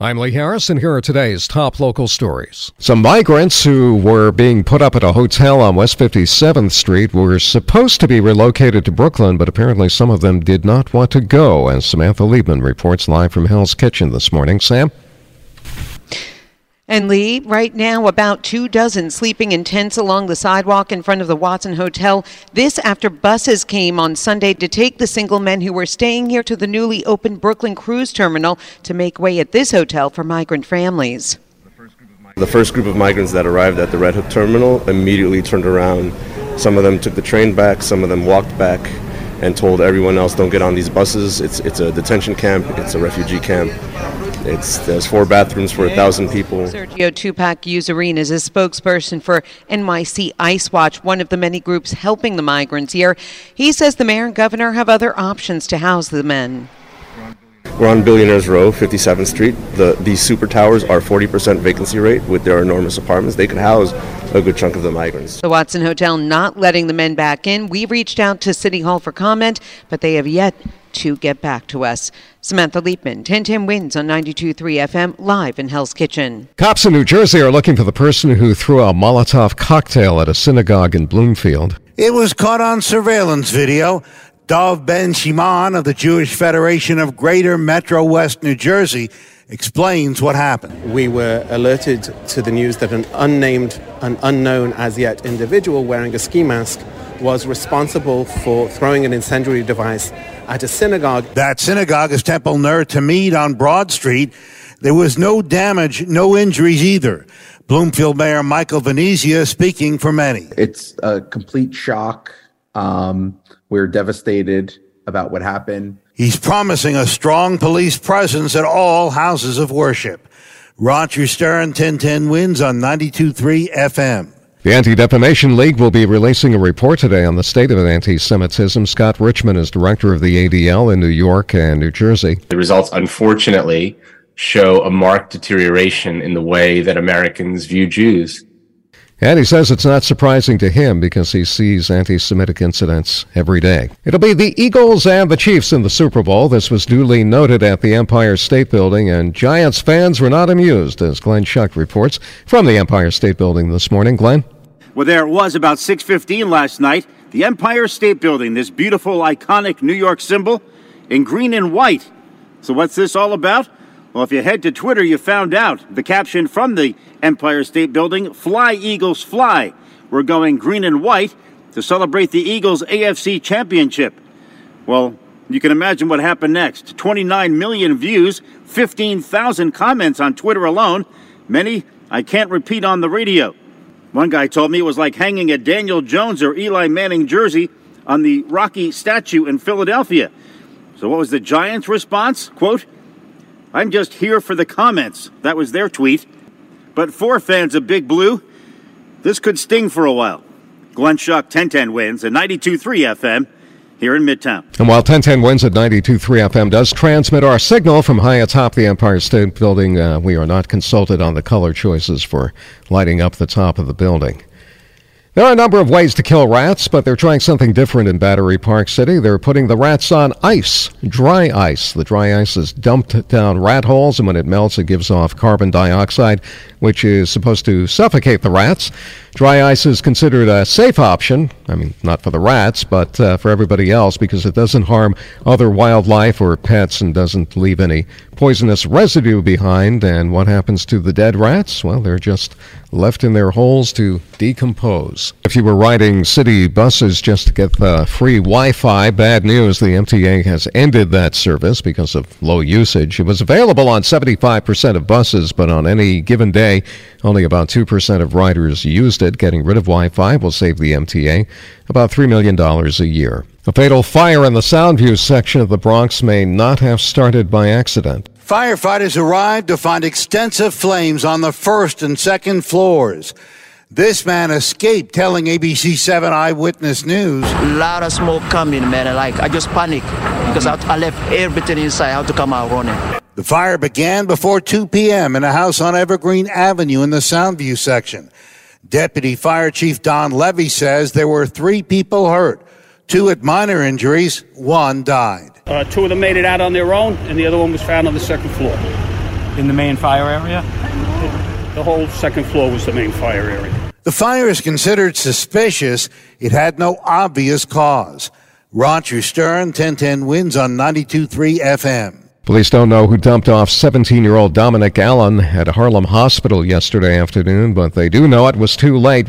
I'm Lee Harris, and here are today's top local stories. Some migrants who were being put up at a hotel on West 57th Street were supposed to be relocated to Brooklyn, but apparently some of them did not want to go, as Samantha Liebman reports live from Hell's Kitchen this morning. Sam? And Lee, right now, about two dozen sleeping in tents along the sidewalk in front of the Watson Hotel. This after buses came on Sunday to take the single men who were staying here to the newly opened Brooklyn Cruise Terminal to make way at this hotel for migrant families. The first group of migrants that arrived at the Red Hook terminal immediately turned around. Some of them took the train back, some of them walked back and told everyone else don't get on these buses. It's it's a detention camp, it's a refugee camp. It's there's four bathrooms for a thousand people. Sergio Tupac Uzurin is a spokesperson for NYC Ice Watch, one of the many groups helping the migrants here. He says the mayor and governor have other options to house the men. We're on Billionaires Row, 57th Street. The these super towers are 40% vacancy rate with their enormous apartments. They could house a good chunk of the migrants. The Watson Hotel not letting the men back in. We reached out to City Hall for comment, but they have yet to get back to us. Samantha Liebman, 1010 Wins on 92.3 FM, live in Hell's Kitchen. Cops in New Jersey are looking for the person who threw a Molotov cocktail at a synagogue in Bloomfield. It was caught on surveillance video. Dov Ben Shimon of the Jewish Federation of Greater Metro West New Jersey explains what happened. We were alerted to the news that an unnamed and unknown as yet individual wearing a ski mask was responsible for throwing an incendiary device at a synagogue. That synagogue is Temple Ner Tamid on Broad Street. There was no damage, no injuries either. Bloomfield Mayor Michael Venezia speaking for many. It's a complete shock. Um, we're devastated about what happened. He's promising a strong police presence at all houses of worship. Roger Stern, 1010 wins on 92.3 FM. The Anti Defamation League will be releasing a report today on the state of anti Semitism. Scott Richmond is director of the ADL in New York and New Jersey. The results, unfortunately, show a marked deterioration in the way that Americans view Jews. And he says it's not surprising to him because he sees anti Semitic incidents every day. It'll be the Eagles and the Chiefs in the Super Bowl. This was duly noted at the Empire State Building, and Giants fans were not amused, as Glenn Schuck reports from the Empire State Building this morning. Glenn? Well, there it was about 6:15 last night. The Empire State Building, this beautiful, iconic New York symbol, in green and white. So, what's this all about? Well, if you head to Twitter, you found out the caption from the Empire State Building Fly, Eagles, fly. We're going green and white to celebrate the Eagles' AFC championship. Well, you can imagine what happened next 29 million views, 15,000 comments on Twitter alone. Many I can't repeat on the radio. One guy told me it was like hanging a Daniel Jones or Eli Manning jersey on the Rocky statue in Philadelphia. So, what was the Giants' response? Quote, I'm just here for the comments. That was their tweet. But for fans of Big Blue, this could sting for a while. Glenn Schuck, 1010 wins at 92.3 FM here in Midtown. And while 1010 wins at 92.3 FM does transmit our signal from high atop the Empire State Building, uh, we are not consulted on the color choices for lighting up the top of the building. There are a number of ways to kill rats, but they're trying something different in Battery Park City. They're putting the rats on ice, dry ice. The dry ice is dumped down rat holes, and when it melts, it gives off carbon dioxide, which is supposed to suffocate the rats. Dry ice is considered a safe option. I mean, not for the rats, but uh, for everybody else because it doesn't harm other wildlife or pets and doesn't leave any poisonous residue behind. And what happens to the dead rats? Well, they're just left in their holes to decompose. If you were riding city buses just to get the free Wi Fi, bad news. The MTA has ended that service because of low usage. It was available on 75% of buses, but on any given day, only about 2% of riders used it. Getting rid of Wi Fi will save the MTA about $3 million a year. A fatal fire in the Soundview section of the Bronx may not have started by accident. Firefighters arrived to find extensive flames on the first and second floors. This man escaped, telling ABC 7 Eyewitness News. A lot of smoke coming, man. Like, I just panicked because I, I left everything inside. I had to come out running. The fire began before 2 p.m. in a house on Evergreen Avenue in the Soundview section. Deputy Fire Chief Don Levy says there were three people hurt. Two had minor injuries, one died. Uh, two of them made it out on their own, and the other one was found on the second floor. In the main fire area? The whole second floor was the main fire area. The fire is considered suspicious. It had no obvious cause. Roger Stern, 1010 wins on 92.3 FM. Police don't know who dumped off 17 year old Dominic Allen at a Harlem hospital yesterday afternoon, but they do know it was too late.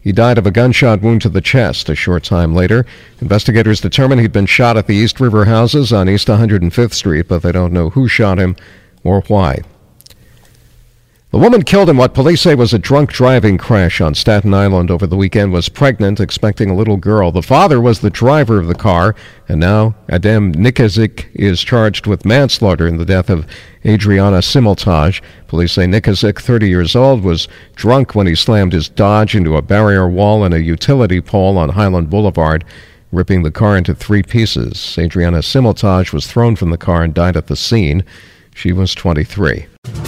He died of a gunshot wound to the chest a short time later. Investigators determined he'd been shot at the East River houses on East 105th Street, but they don't know who shot him or why. The woman killed in what police say was a drunk driving crash on Staten Island over the weekend was pregnant, expecting a little girl. The father was the driver of the car, and now Adem Nikazik is charged with manslaughter in the death of Adriana Simultage. Police say Nikazik, 30 years old, was drunk when he slammed his Dodge into a barrier wall and a utility pole on Highland Boulevard ripping the car into three pieces. Adriana Simultage was thrown from the car and died at the scene. She was 23.